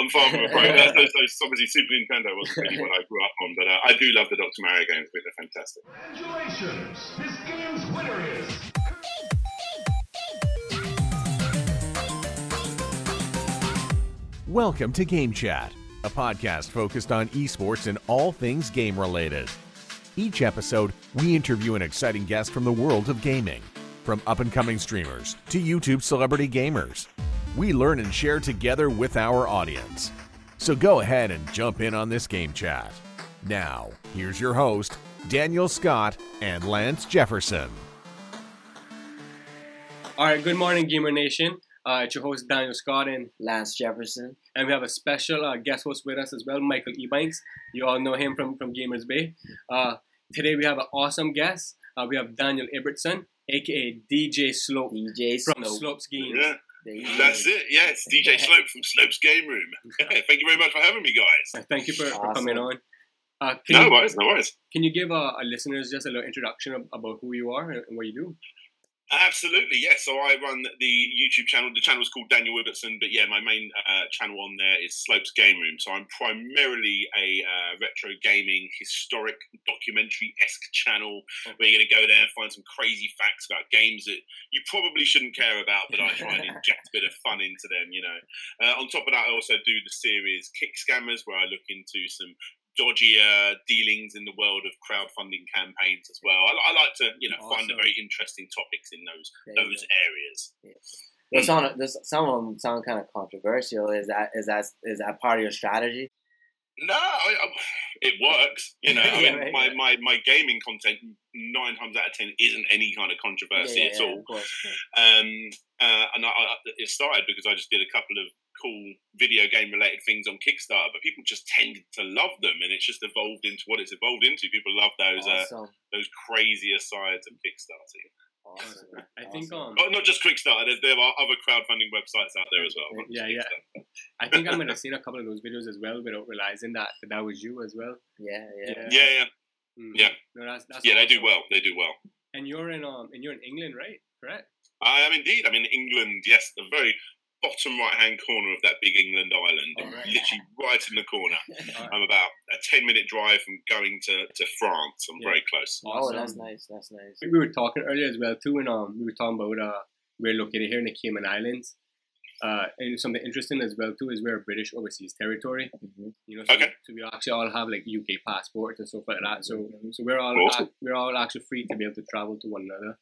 I'm far from a pro. Uh, so, so obviously Super Nintendo wasn't really what I grew up on, but uh, I do love the Dr. Mario games. I they're fantastic. Congratulations! This game's winner is. Welcome to Game Chat, a podcast focused on esports and all things game related. Each episode, we interview an exciting guest from the world of gaming, from up and coming streamers to YouTube celebrity gamers. We learn and share together with our audience. So go ahead and jump in on this Game Chat. Now, here's your host, Daniel Scott and Lance Jefferson. All right, good morning, Gamer Nation. Uh, it's your host, Daniel Scott, and, Lance Jefferson. and we have a special uh, guest host with us as well, Michael Ebanks. You all know him from, from Gamers Bay. Uh, today we have an awesome guest. Uh, we have Daniel Ibbertson, aka DJ Slope DJ from Slope. Slope's Games. Yeah, There you that's it. Yes, DJ Slope from Slope's Game Room. Thank you very much for having me, guys. Uh, Thank you for, for coming on. Uh, can, No you, worries, no worries. can you give uh, our listeners just a little introduction of, about who you are and, and what you do? Absolutely, yes. So I run the YouTube channel. The channel is called Daniel Ibbertson, but yeah, my main uh, channel on there is Slopes Game Room. So I'm primarily a uh, retro gaming, historic, documentary esque channel where you're going to go there and find some crazy facts about games that you probably shouldn't care about, but I try and inject a bit of fun into them. You know. Uh, on top of that, I also do the series Kick Scammers, where I look into some dodgier dealings in the world of crowdfunding campaigns as well. I, I like to, you know, find the very interesting topics in those those areas. There's some, there's, some of them sound kind of controversial. Is that is that is that part of your strategy? No, I, I, it works. You know, I mean, right, my, my, my gaming content nine times out of ten isn't any kind of controversy Yeah, at yeah, all. Um, uh, and I, I, it started because I just did a couple of cool video game related things on Kickstarter, but people just tended to love them, and it's just evolved into what it's evolved into. People love those uh, Awesome. those crazier sides of Kickstarter. awesome. I think Awesome. um, Oh, not just Kickstarter. There's, there are other crowdfunding websites out there as well. Yeah, yeah. I think I might have seen a couple of those videos as well without realizing that that, that was you as well. Yeah, yeah. Yeah, yeah, Mm. Yeah. No, that's, that's yeah. They do well. They do well. And you're in um and you're in England, right? Correct. I am indeed. I'm in England. Yes, the very bottom right hand corner of that big England island, All right. literally right in the corner. All right. I'm about a ten minute drive from going to, to France. I'm Yeah. very close. Oh, Awesome. that's nice. That's nice. We were talking earlier as well too, and um, we were talking about uh, we're located here in the Cayman Islands. Uh, and something interesting as well too is we're a British overseas territory. Mhm. You know, so, Okay. so we actually all have like UK passports and stuff like that. So so we're all Awesome. ac- we're all actually free to be able to travel to one another.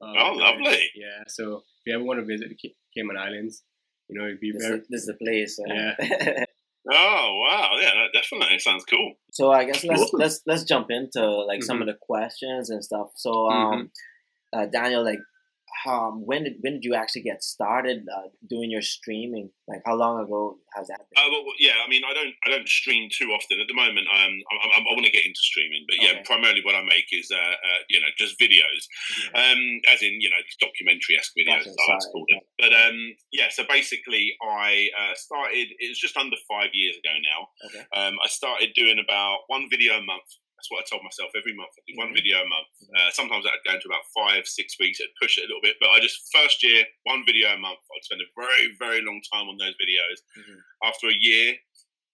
Um, Oh, lovely. Yeah. So if you ever want to visit the Cayman Islands, you know, it'd be This, very is, this is the place. uh, Oh wow, yeah, that definitely sounds cool. so I guess let's let's let's jump into like some Mhm. of the questions and stuff. So um, uh, Daniel, like, um, when did when did you actually get started uh, doing your streaming? Like, how long ago has that been? Uh, well, yeah, I mean, I don't, I don't stream too often at the moment. Um, I, I, I want to get into streaming, but yeah, Okay. primarily what I make is, uh, uh, you know, just videos. um, as in you know these documentary esque videos. Gotcha, as I like to sorry. But um, yeah, so basically, I uh, started. It was just under five years ago now. Okay. Um, I started doing about one video a month. That's what I told myself every month. I do one video a month. Uh, sometimes that'd go into about five, six weeks. It'd push it a little bit, but I just first year one video a month. I'd spend a very, very long time on those videos. Mhm. After a year,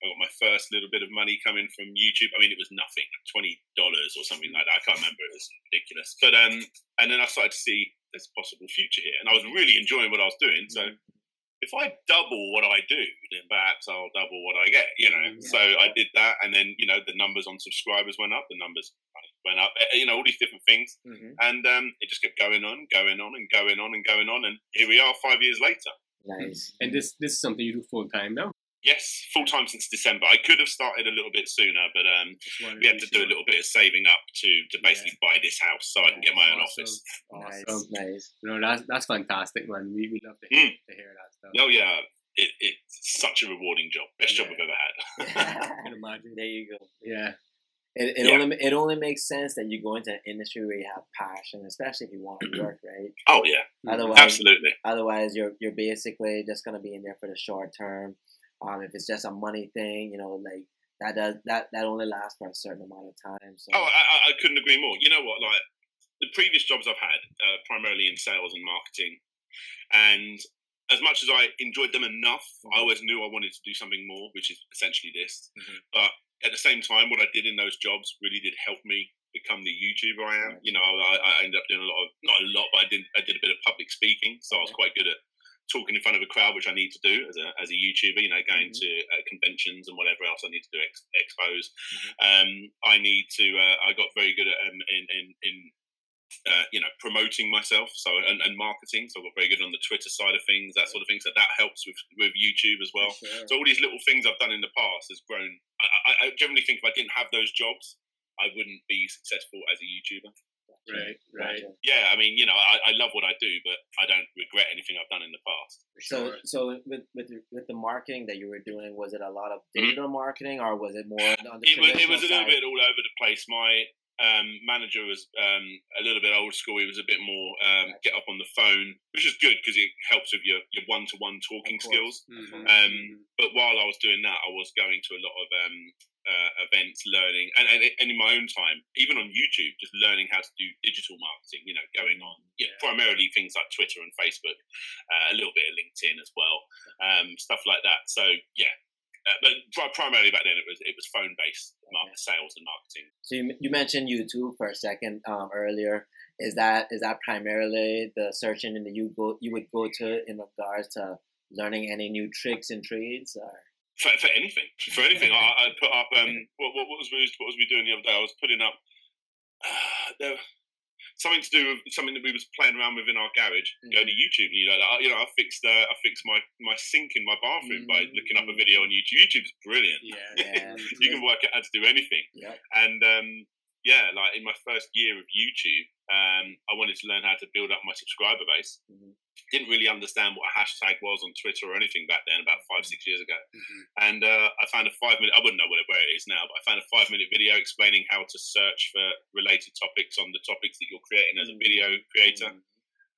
I got my first little bit of money coming from YouTube. I mean, it was nothing, twenty dollars or something like that. I can't remember. It was ridiculous. But um, and then I started to see there's a possible future here, and I was really enjoying what I was doing. So if I double what I do, then perhaps I'll double what I get. You know. Mhm. So I did that, and then you know the numbers on subscribers went up. The numbers went up. eh, You know all these different things, Mhm. and um, it just kept going on, going on, and going on, and going on, and here we are, five years later. Nice. And this this is something you do full time now. Yes, full time since December. I could have started a little bit sooner, but um, we had to do a little bit of saving up to to basically buy this house so I can get my own Awesome. office. Nice. Awesome. Nice. You know, that's that's fantastic, man. We we love to hear, to hear that stuff. Oh yeah, it, it's such a rewarding job. Best job I've ever had. I can imagine. there you go. Yeah. It, it Yeah. only it only makes sense that you go into an industry where you have passion, especially if you want to work, right? Oh yeah, Otherwise, absolutely. otherwise you're you're basically just gonna be in there for the short term. Um, if it's just a money thing, you know, like that does that that only lasts for a certain amount of time. So Oh, I, I- couldn't agree more. You know what? Like the previous jobs I've had, uh, primarily in sales and marketing, and as much as I enjoyed them enough, Mhm. I always knew I wanted to do something more, which is essentially this. Mhm. But at the same time, what I did in those jobs really did help me become the YouTuber I am. Right. You know, I, I ended up doing a lot of not a lot, but I did I did a bit of public speaking, so I was quite good at talking in front of a crowd, which I need to do as a as a YouTuber. You know, going Mhm. to uh, conventions and whatever else I need to do, ex- expos. Mm-hmm. Um, I need to. Uh, I got very good at um, in in in uh, you know promoting myself so and, and marketing so i got very good on the twitter side of things that sort of thing so that helps with with youtube as well sure. so all these little things i've done in the past has grown i, I, I generally think if i didn't have those jobs i wouldn't be successful as a youtuber Right, right. Yeah i mean you know i, I love what i do but i don't regret anything i've done in the past So, sure. so with with with the marketing that you were doing, was it a lot of Mhm. digital marketing, or was it more on the it was, it traditional was a little bit all over the place. My um, manager was um, a little bit old school. He was a bit more um, get up on the phone, which is good because it helps with your your one to one talking Of course. skills. Mhm. Um, but while I was doing that, I was going to a lot of um, uh, events, learning, and, and, and in my own time, even on YouTube, just learning how to do digital marketing. You know, going on yeah, primarily things like Twitter and Facebook, uh, a little bit of LinkedIn as well, um, stuff like that. So yeah, uh, but primarily back then it was it was phone based Okay. sales and marketing. So you, you mentioned YouTube for a second um, earlier. Is that is that primarily the search engine that you go you would go to in regards to learning any new tricks and trades? Or? For, for anything, for anything, I, I put up. Um, what, what, what was we what was we doing the other day? I was putting up. Uh, there, something to do with something that we was playing around with in our garage. Go to YouTube, and you know, like, you know, I fixed uh, I fixed my, my sink in my bathroom by looking up a video on YouTube. YouTube's brilliant. Yeah. Yeah. you can work out how to do anything. Yep. And um, yeah, like in my first year of YouTube, um, I wanted to learn how to build up my subscriber base. Mhm. Didn't really understand what a hashtag was on Twitter or anything back then, about five six years ago. Mhm. And uh, I found a five minute. I wouldn't know what it, where it is now, but I found a five minute video explaining how to search for related topics on the topics that you're creating as a video creator. Mhm.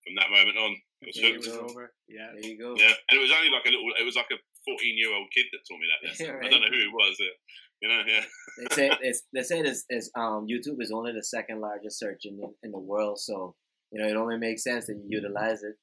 From that moment on, it was There It hooked. was Yeah. There you go. Yeah, and it was only like a little. It was like a fourteen year old kid that taught me that. lesson. I don't know who it was. Uh, you know, yeah. They say it's, they say it's, it's um YouTube is only the second largest search engine in the world, so you know it only makes sense that you utilize it.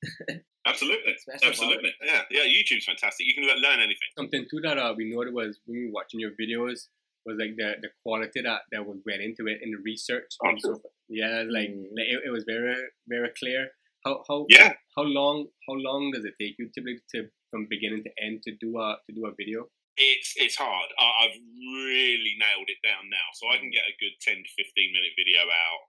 Absolutely, Especially absolutely. Yeah, yeah. YouTube's fantastic. You can learn anything. Something too that uh, we noted was when we were watching your videos was like the, the quality that, that was went into it in the research. Oh, and so yeah, like, Mm. like it, it was very very clear. How how Yeah. how long how long does it take you typically to from beginning to end to do a to do a video? It's it's hard. I, I've really nailed it down now, so I can get a good ten to fifteen minute video out.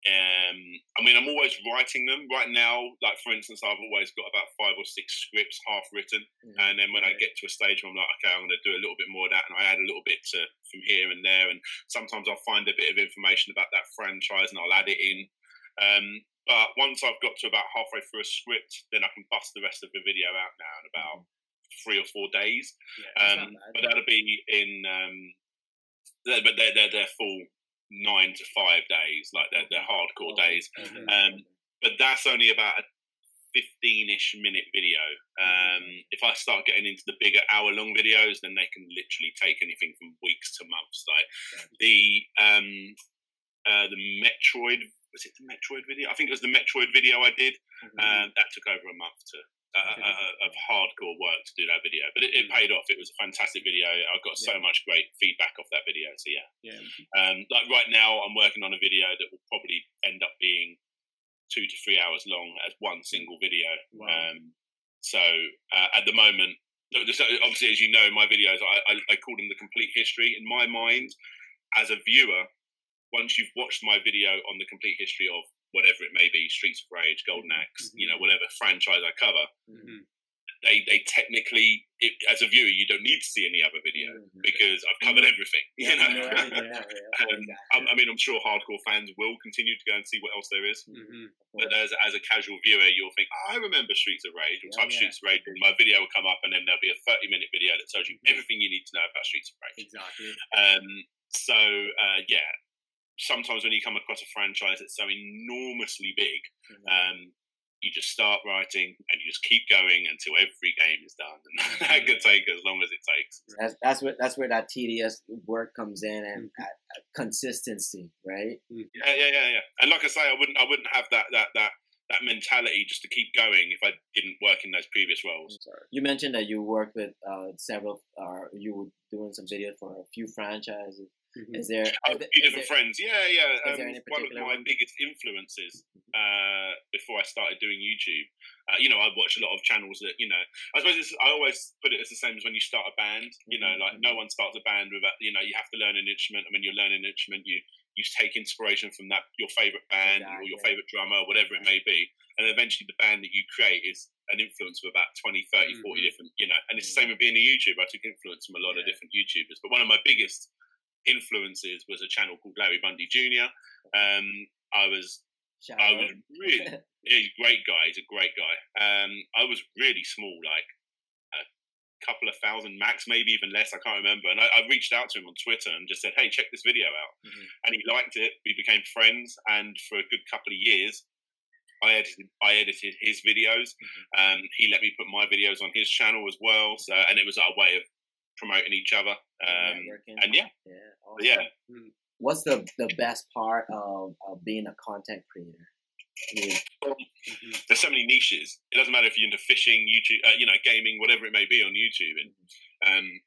Um, I mean, I'm always writing them right now. Like for instance, I've always got about five or six scripts half written, Mhm. and then when I get to a stage where I'm like, okay, I'm going to do a little bit more of that, and I add a little bit to from here and there, and sometimes I'll find a bit of information about that franchise and I'll add it in. Um, but once I've got to about halfway through a script, then I can bust the rest of the video out now in about three or four days. Yeah. Um, bad. but that'll be in, um, they're, but they're, they're, they're full nine to five days, like they're, they're hardcore days. Okay. Um, but that's only about a 15-ish minute video. Um, if I start getting into the bigger hour-long videos, then they can literally take anything from weeks to months. Like the um, uh, the Metroid was it the Metroid video? I think it was the Metroid video I did. Mhm. Um, that took over a month to. Uh, Okay. uh, of hardcore work to do that video, but it, it paid off. It was a fantastic video. I got so much great feedback off that video. So yeah, Yeah. um, like right now, I'm working on a video that will probably end up being two to three hours long as one single video. Wow. Um, so uh, at the moment, obviously, as you know, my videos I, I, I call them the complete history. In my mind, as a viewer, once you've watched my video on the complete history of whatever it may be, Streets of Rage, Golden Axe, you know, whatever franchise I cover, Mhm. they they technically, it, as a viewer, you don't need to see any other video Mhm. because I've covered everything. You Yeah, know. you know yeah, yeah, Um, exactly. I, I mean, I'm sure hardcore fans will continue to go and see what else there is. But as, as a casual viewer, you'll think, oh, I remember Streets of Rage, or type. Streets of Rage, and my video will come up, and then there'll be a 30 minute video that tells you everything you need to know about Streets of Rage. Exactly. Um, so, uh, yeah, sometimes when you come across a franchise that's so enormously big, Mhm. um, you just start writing and you just keep going until every game is done. And that could take as long as it takes. That's that's where that's where that tedious work comes in and uh, uh, consistency, right? Yeah, yeah, yeah, yeah. And like I say, I wouldn't, I wouldn't have that that that that mentality just to keep going if I didn't work in those previous roles. You mentioned that you worked with uh, several, uh, you were doing some videos for a few franchises. Mhm. Is there? Is there- a few different there- friends. Yeah, yeah. is Um, there any one of my one? biggest influences uh, before I started doing YouTube. Uh, you know, I watch a lot of channels that you know. I suppose it's, I always put it as the same as when you start a band. You know, Mhm, like no one starts a band without you know you have to learn an instrument, and when you're learning an instrument, you you take inspiration from that your favorite band or your favorite drummer, whatever it may be, and eventually the band that you create is an influence of about 20, 30, 40 Mhm. different. You know, and it's the same with being a YouTuber. I took influence from a lot of different YouTubers, but one of my biggest influences was a channel called Larry Bundy Jr. Um, I was Shout I was really he's a great guy. He's a great guy. Um, I was really small, like a couple of thousand max, maybe even less. I can't remember. And I, I reached out to him on Twitter and just said, "Hey, check this video out." Mhm. And he liked it. We became friends, and for a good couple of years. I edited, I edited his videos. Um, he let me put my videos on his channel as well. So, and it was our way of promoting each other. Um, and yeah, yeah, yeah. What's the the best part of, of being a content creator? I Mhm. there's so many niches. It doesn't matter if you're into fishing, YouTube, uh, you know, gaming, whatever it may be on YouTube. And um,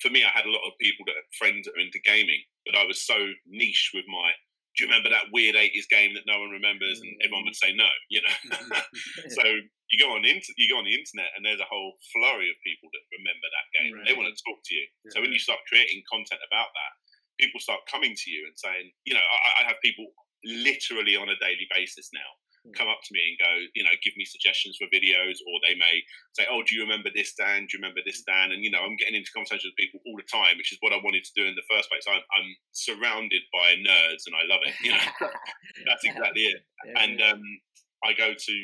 for me, I had a lot of people that are friends that are into gaming, but I was so niche with my. Do you remember that weird '80s game that no one remembers? And everyone would mm. say no. You know. So you go on inter- you go on the internet, and there's a whole flurry of people that remember that game. They want to talk to you. So when you start creating content about that, people start coming to you and saying, you know, I, I have people literally on a daily basis now. Come up to me and go, you know, give me suggestions for videos, or they may say, oh, do you remember this, Dan? Do you remember this, Dan? And you know, I'm getting into conversations with people all the time, which is what I wanted to do in the first place. I'm, I'm surrounded by nerds, and I love it. You know, that's exactly it. And um, I go to.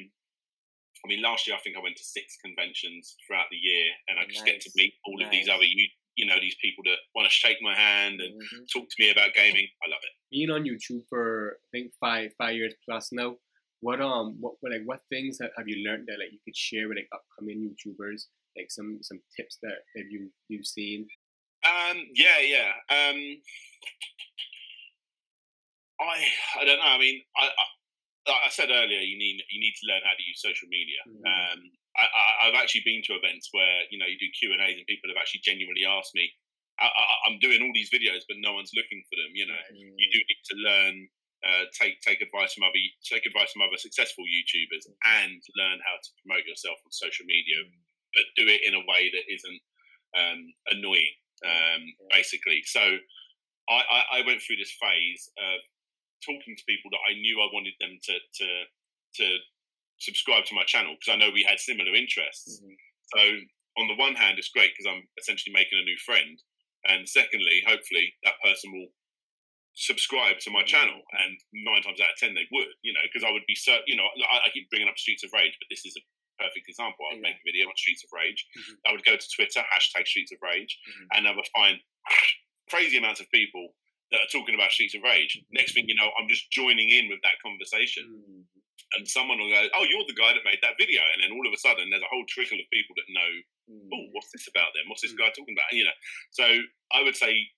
I mean, last year I think I went to six conventions throughout the year, and I just get to meet all of these other you, you know, these people that want to shake my hand and Mhm. talk to me about gaming. I love it. being on YouTube for I think five five years plus now. What um what what, like what things have, have you learned that like you could share with like upcoming YouTubers? Like some some tips that that you you've seen. Um, yeah, yeah. Um, I I don't know. I mean, I, I like I said earlier, you need you need to learn how to use social media. Mhm. Um, I, I, I've actually been to events where you know you do Q and A's and people have actually genuinely asked me. I, I, I'm doing all these videos, but no one's looking for them. You know, you do need to learn, uh, take take advice from other take advice from other successful YouTubers, and learn how to promote yourself on social media, but do it in a way that isn't um, annoying. Um, basically, so I, I, I went through this phase of talking to people that I knew I wanted them to to to subscribe to my channel because I know we had similar interests. Mhm. So on the one hand, it's great because I'm essentially making a new friend, and secondly, hopefully that person will subscribe to my channel. And nine times out of ten, they would, you know, because I would be so You know, I, I keep bringing up Streets of Rage, but this is a perfect example. I would Yeah. make a video on Streets of Rage. Mhm. I would go to Twitter hashtag Streets of Rage, Mhm. and I would find crazy amounts of people that are talking about Streets of Rage. Next thing you know, I'm just joining in with that conversation Mhm. and someone will go, "Oh, you're the guy that made that video," and then all of a sudden, there's a whole trickle of people that know. "Oh, what's this about? Then what's this Mm. guy talking about?" You know. So I would say,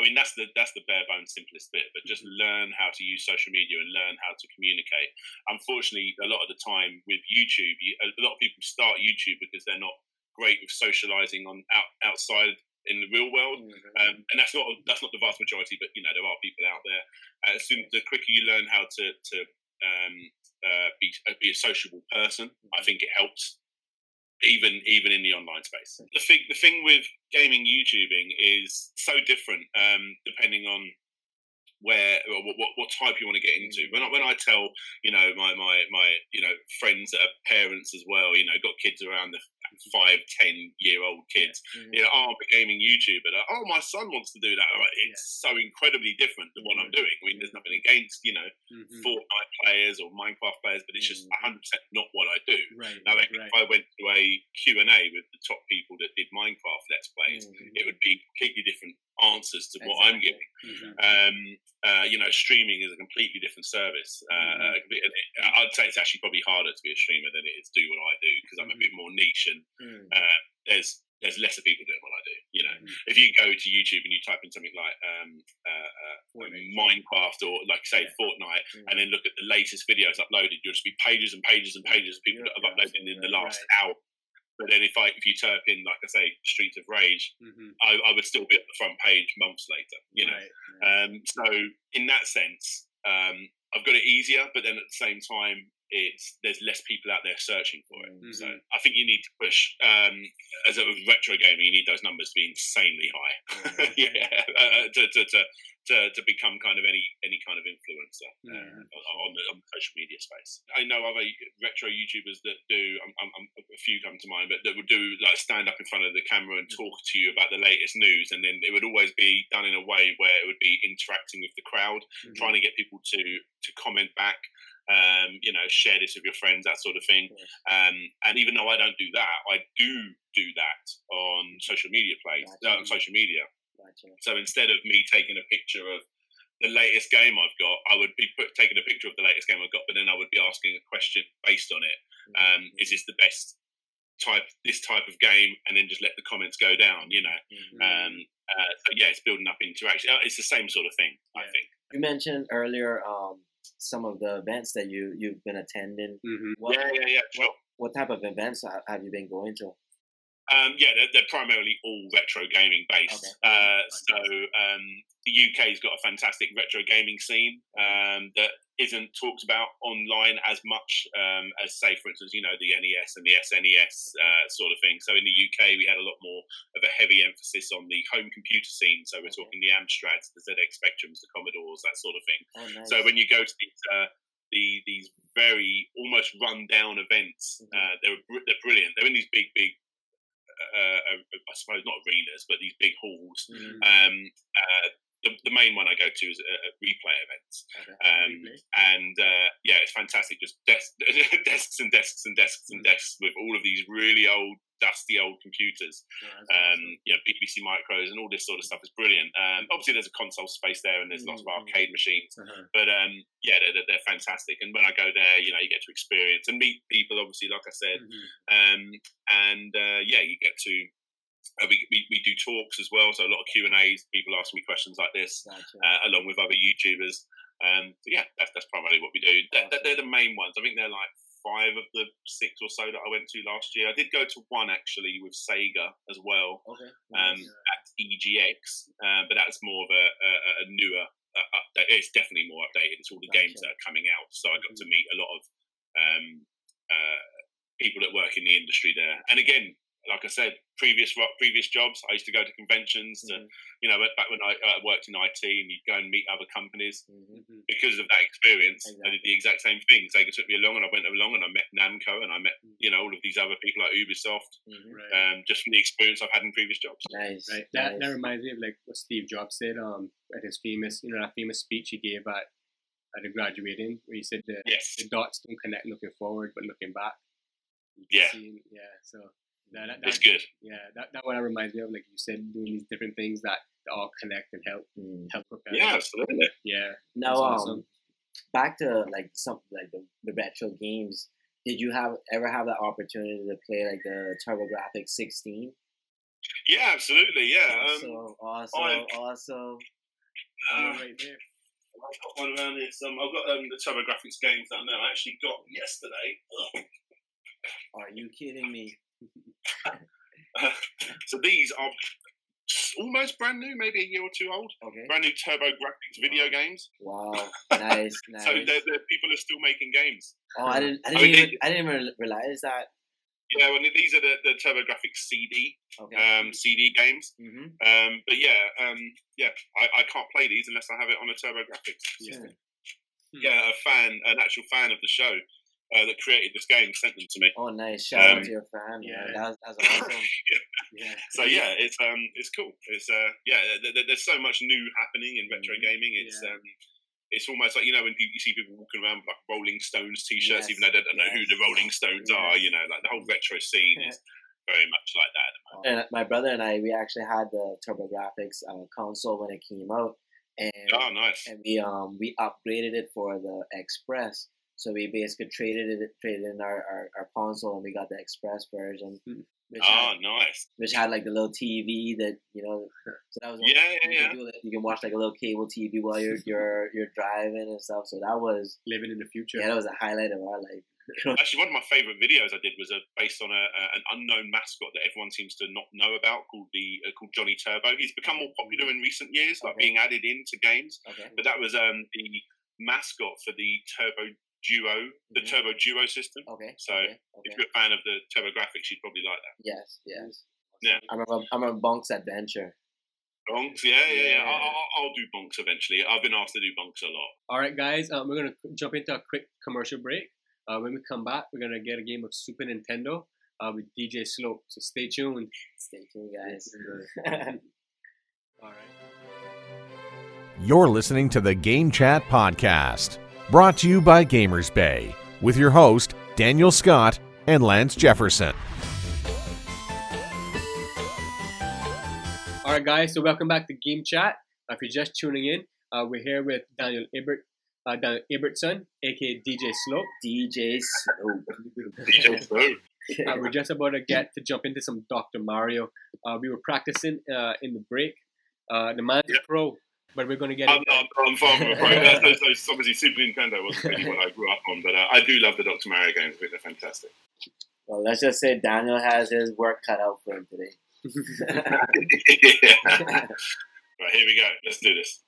I mean, that's the that's the bare bones simplest bit, but just learn how to use social media and learn how to communicate. Unfortunately, a lot of the time with YouTube, you, a lot of people start YouTube because they're not great with socializing on out, outside in the real world. Mhm. Um, and that's not that's not the vast majority, but you know there are people out there. Uh, as soon the quicker you learn how to to um, uh, be uh, be a sociable person, I think it helps. Even even in the online space, the thing the thing with gaming YouTubing is so different um, depending on where or what, what, what type you want to get into. When I when I tell you know my my my you know friends that are parents as well, you know got kids around the five ten year old kids, Mhm. you know, oh, I'm a gaming YouTuber. Like, oh, my son wants to do that. Like, it's so incredibly different than what I'm doing. I mean, there's nothing against, you know, Mhm. Fortnite players or Minecraft players, but it's just Mhm. 100% not what I do. Right, Now, right, if. I went to a Q&A with the top people that did Minecraft Let's Plays, Mhm. it would be completely different answers to what I'm Exactly. giving. Mhm. Um, uh, you know, streaming is a completely different service. Uh, Mhm. uh, I'd say it's actually probably harder to be a streamer than it is do what I do because I'm a Mhm. bit more niche and Mhm. uh, there's there's lesser people doing what I do. You know, Mhm. if you go to YouTube and you type in something like um, uh, uh, Minecraft or like say Yeah. Fortnite, Mm. and then look at the latest videos uploaded. You'll just be pages and pages and pages of people Yeah, that have yeah, uploaded in the last hour. But then if I if you type in like I say Streets of Rage, Mhm. I, I would still be at the front page months later. You know. Right. Um, so in that sense, um, I've got it easier, but then at the same time, it's there's less people out there searching for it. Mhm. So I think you need to push um, as a retro gamer. You need those numbers to be insanely high, yeah, uh, to, to, to to to become kind of any any kind of influencer uh, Mhm. on, the, on the social media space. I know other retro YouTubers that do. I'm, I'm, a few come to mind, but that would do like stand up in front of the camera and talk to you about the latest news, and then it would always be done in a way where it would be interacting with the crowd, Mhm. trying to get people to to comment back. Um, you know, share this with your friends, that sort of thing. Um, and even though I don't do that, I do do that on social media plays, uh, Gotcha. on social media. Gotcha. So instead of me taking a picture of the latest game I've got, I would be put, taking a picture of the latest game I've got, but then I would be asking a question based on it. Um, Mm-hmm. is this the best type, this type of game? And then just let the comments go down, you know. Mhm. Um, uh, so yeah, it's building up interaction. Uh, It's the same sort of thing, I think. You mentioned earlier um, some of the events that you you've been attending. Mhm. What, yeah, yeah, yeah. Sure. what type of events have you been going to? Um, yeah, they're, they're primarily all retro gaming based. Okay. Uh, so um, the UK's got a fantastic retro gaming scene um, that isn't talked about online as much um, as, say, for instance, you know, the NES and the SNES uh, sort of thing. So in the UK, we had a lot more of a heavy emphasis on the home computer scene. So we're Okay. talking the Amstrads, the ZX Spectrums, the Commodores, that sort of thing. Oh, nice. So when you go to these uh, the, these very almost run down events, Mhm. uh, they're they're brilliant. They're in these big big. Uh, uh, I suppose not arenas, but these big halls. Mhm. Um, uh, the, the main one I go to is uh, replay events, Okay. um, and uh, yeah, it's fantastic. Just des- desks and desks and desks and desks with all of these really old, dusty old computers Yeah, um, awesome. you know, BBC micros and all this sort of stuff is brilliant. Um, obviously, there's a console space there and there's lots of Mhm. arcade machines, Uh-huh. but um, yeah, they're, they're, fantastic. And when I go there, you know, you get to experience and meet people. Obviously, like I said, Mhm. um, and uh, yeah, you get to. Uh, we, we, we do talks as well, so a lot of Q and A's. People ask me questions like this, uh, along with other YouTubers. Um, yeah, that's, that's primarily what we do. They're- they're the main ones. I think they're like five of the six or so that I went to last year. I did go to one actually with Sega as well okay. um, nice. at EGX, uh, but that's more of a, a, a newer uh, update. It's definitely more updated. It's all the games that are coming out. So I got to meet a lot of um, uh, people that work in the industry there. And again, like I said, previous previous jobs, I used to go to conventions. To, Mhm. you know, back when I uh, worked in IT, and you'd go and meet other companies. Mhm. Mhm. Because of that experience, I did the exact same thing. Sega took me along, and I went along, and I met Namco, and I met Mm. you know all of these other people like Ubisoft, Mhm. Right. um, just from the experience I've had in previous jobs. Nice. Right. That, that reminds me of like what Steve Jobs said um at his famous you know that famous speech he gave at at the graduating where he said the, Yes. the dots don't connect looking forward but looking back. Yeah. see- yeah. So that, that, It's good. yeah that that one reminds me of like you said doing these different things that, that all connect and help Mm. help propel. Yeah, absolutely. Yeah. Now, That's um, awesome. back to like some like the, the retro games. Did you have ever have the opportunity to play like the TurboGrafx 16? Yeah, absolutely. Yeah. Um, awesome, awesome, I've- awesome. uh, right there. I've got one around here. Some I've got um, the TurboGrafx games that I know I actually got yesterday. Are you kidding me? so these are almost brand new, maybe a year or two old. Okay. Brand new TurboGrafx video Wow. games. Wow. Nice, nice. So they're, they're, people are still making games. oh, I didn't. I I didn't mean, even. I didn't even realize that. Yeah, well, these are the, the TurboGrafx CD Okay. um, CD games. mm-hmm. Um, but yeah, um, yeah, I, I can't play these unless I have it on a TurboGrafx. Yeah. Hmm. Yeah, a fan, an actual fan of the show uh, that created this game sent them to me. Oh, nice. Shout out Um, to your fan. Yeah, yeah. that was, that awesome. Yeah. So yeah, it's um, it's cool. It's uh, yeah, th- th- there's so much new happening in retro Mhm. gaming. It's Yeah. um, it's almost like you know when you see people walking around with like Rolling Stones t-shirts, Yes, even though they don't know who the Rolling Stones Yeah. are. You know, like the whole retro scene is very much like that. and my brother and I, we actually had the TurboGrafx uh, console when it came out, and Oh, nice. and we um we upgraded it for the Express. So we basically traded it traded in our, our, our console and we got the Express version. Hmm. which, Ah, had, nice. which had like the little TV that you know. So that was Yeah, yeah, you yeah. Can do, you can watch like a little cable TV while you're you're you're driving and stuff. So that was Living in the future. yeah, that was a highlight of our life. Actually, one of my favourite videos I did was uh, based on a, a, an unknown mascot that everyone seems to not know about, called the uh, called Johnny Turbo. He's become more popular in recent years, like Okay. being added into games. Okay. But that was um, the mascot for the Turbo Duo, the Mhm. Turbo Duo system. Okay. So, okay. If you're a fan of the TurboGrafx, you'd probably like that. Yes. Yes. Yeah. I remember. I remember Bonk's Adventure. Bonks, yeah, yeah, yeah. Yeah. I, I, I'll do bonks eventually. I've been asked to do bonks a lot. All right, guys, um, we're gonna jump into a quick commercial break. Uh, when we come back, we're gonna get a game of Super Nintendo uh, with DJ Slope. So stay tuned. Stay tuned, guys. All right. You're listening to the Game Chat Podcast, brought to you by Gamers Bay, with your host, Daniel Scott and Lance Jefferson. All right, guys. So welcome back to Game Chat. Uh, if you're just tuning in, uh, we're here with Daniel Ibert, uh, Daniel Ibbertson, aka DJ Slope. DJ Snoop. DJ Slow. Uh, we're just about to get to jump into some Dr. Mario. Uh, we were practicing uh, in the break. Uh, the man's a Yep. pro, but we're gonna get I'm, it. I'm, I'm far from a pro. That's, that's, that's obviously Super Nintendo wasn't really what I grew up on, but uh, I do love the Dr. Mario games. I think they're fantastic. Well, let's just say Daniel has his work cut out for him today. yeah. Right, here we go. Let's do this.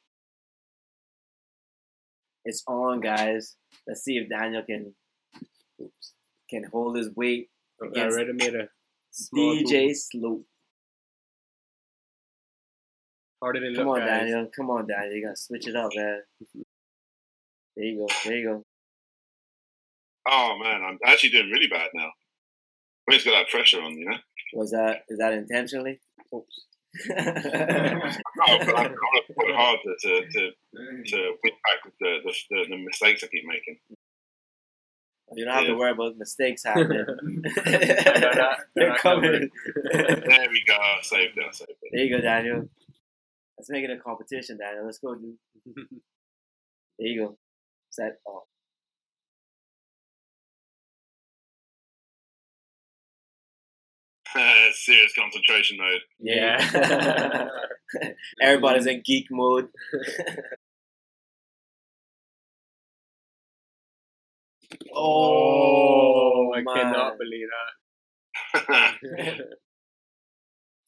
it's on, guys. Let's see if Daniel can oops, can hold his weight. I against already made a DJ move. Sloop. How did it Come look, on, guys? Daniel. Come on, Daniel. You gotta switch it up, man. There you go. There you go. Oh, man, I'm actually doing really bad now. I just got that pressure on, you know? Was that is that intentionally? Oops. But I'm, I'm working hard to, to, to, to win back with the, the, the, the mistakes I keep making. you don't have to Yeah. worry about mistakes happening. They're not- they're They're not coming. There we go. I saved it. I saved it. There you go, Daniel. Let's make it a competition, Daniel. Let's go, dude. There you go. Set off. Uh, serious concentration mode. Yeah. Everybody's in geek mode. Oh, I man. cannot believe that.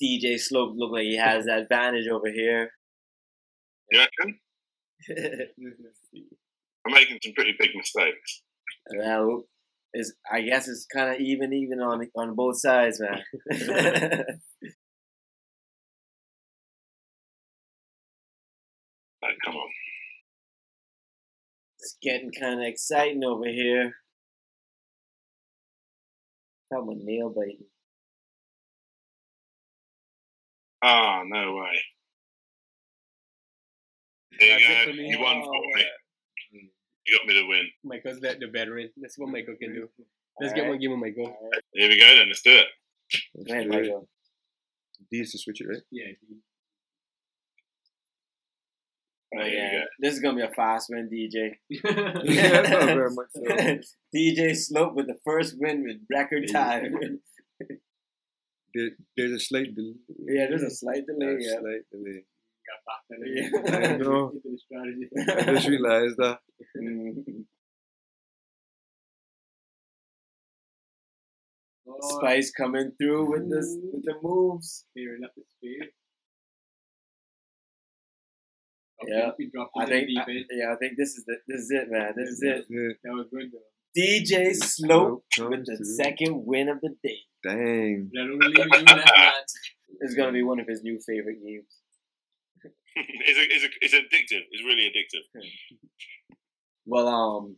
DJ Slope look like he has the advantage over here. you reckon? I'm making some pretty big mistakes. well, it's, I guess it's kind of even, even on on both sides, man. Like, come on. it's getting kind of exciting over here. Come on, nail biting. Oh, no way. There you That's it go. me. You won oh, for me. Mm. You got me to win. Michael's the, the veteran. That's what Michael can do. Mm-hmm. Let's All get right. one game of Michael. All right. Here we go then. Let's do it. Go ahead, Michael. D is to switch it, right? Yeah. Oh, yeah. This is going to be a fast win, DJ. Yeah, not very much so. DJ Slope with the first win with record time. There, there's a slight delay. yeah, there's a slight delay. Yeah, Yeah. slight delay. Yeah. I know. I just realized that. Oh, Spice coming through with this with the moves. Clearing up the speed. Yeah. I think I- yeah, I think this is the, this is it, man. This is it. That was good though. DJ Slope Slope with the through. second win of the day. Dang. Let him leave you that man. It's gonna be one of his new favorite games. it's, a, it's, a, it's addictive. It's really addictive. Well, um,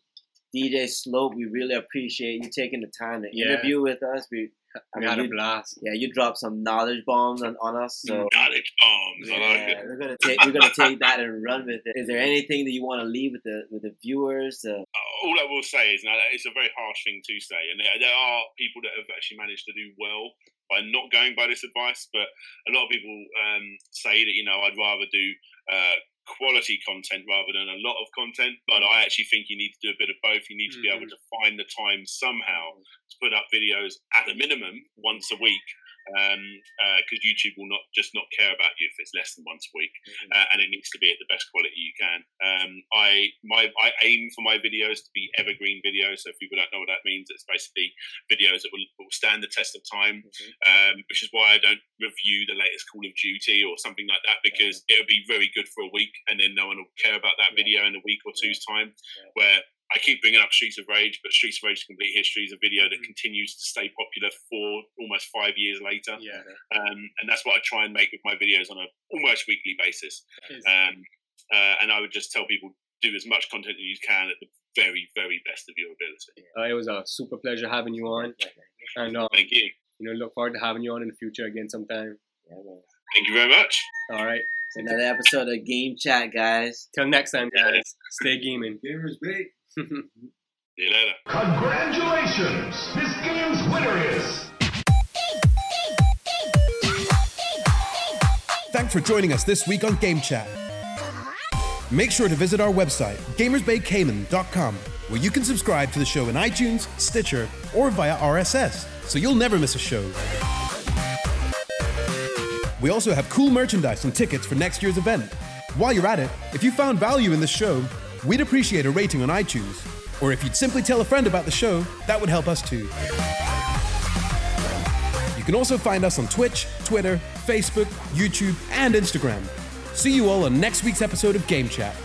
DJ Slope, we really appreciate you taking the time to Yeah. interview with us. We, I We mean, had a you, blast. yeah, you dropped some knowledge bombs on, on us. So Knowledge bombs. Yeah, we're gonna take we're gonna take that and run with it. Is there anything that you want to leave with the with the viewers? Uh, all I will say is now that it's a very harsh thing to say, and there, there are people that have actually managed to do well by not going by this advice. But a lot of people um, say that you know I'd rather do uh, quality content rather than a lot of content. But I actually think you need to do a bit of both. You need to be able to find the time somehow to put up videos at a minimum once a week. because uh, YouTube will not just not care about you if it's less than once a week, Mhm. uh, and it needs to be at the best quality you can. Um, I my I aim for my videos to be evergreen videos. So if people don't know what that means, it's basically videos that will, will stand the test of time. Mhm. Um, which is why I don't review the latest Call of Duty or something like that because it'll be very good for a week and then no one will care about that Yeah. video in a week or two's time. Yeah. Where I keep bringing up Streets of Rage, but Streets of Rage Complete History is a video that Mhm. continues to stay popular for almost five years later. Yeah. Um, and that's what I try and make with my videos on a almost weekly basis. Um, uh, and I would just tell people do as much content as you can at the very, very best of your ability. Uh, it was a super pleasure having you on, and um, Thank you. you know, look forward to having you on in the future again sometime. Yeah, man. Thank you very much. All right. It's another episode of Game Chat, guys. Till next time, guys. Stay gaming. Gamers Bay. See you later. Congratulations! This game's winner is. Thanks for joining us this week on Game Chat. Make sure to visit our website, gamersbaycayman.com, where you can subscribe to the show in iTunes, Stitcher, or via RSS, so you'll never miss a show. We also have cool merchandise and tickets for next year's event. While you're at it, if you found value in this show, we'd appreciate a rating on iTunes. Or if you'd simply tell a friend about the show, that would help us too. You can also find us on Twitch, Twitter, Facebook, YouTube, and Instagram. See you all on next week's episode of Game Chat.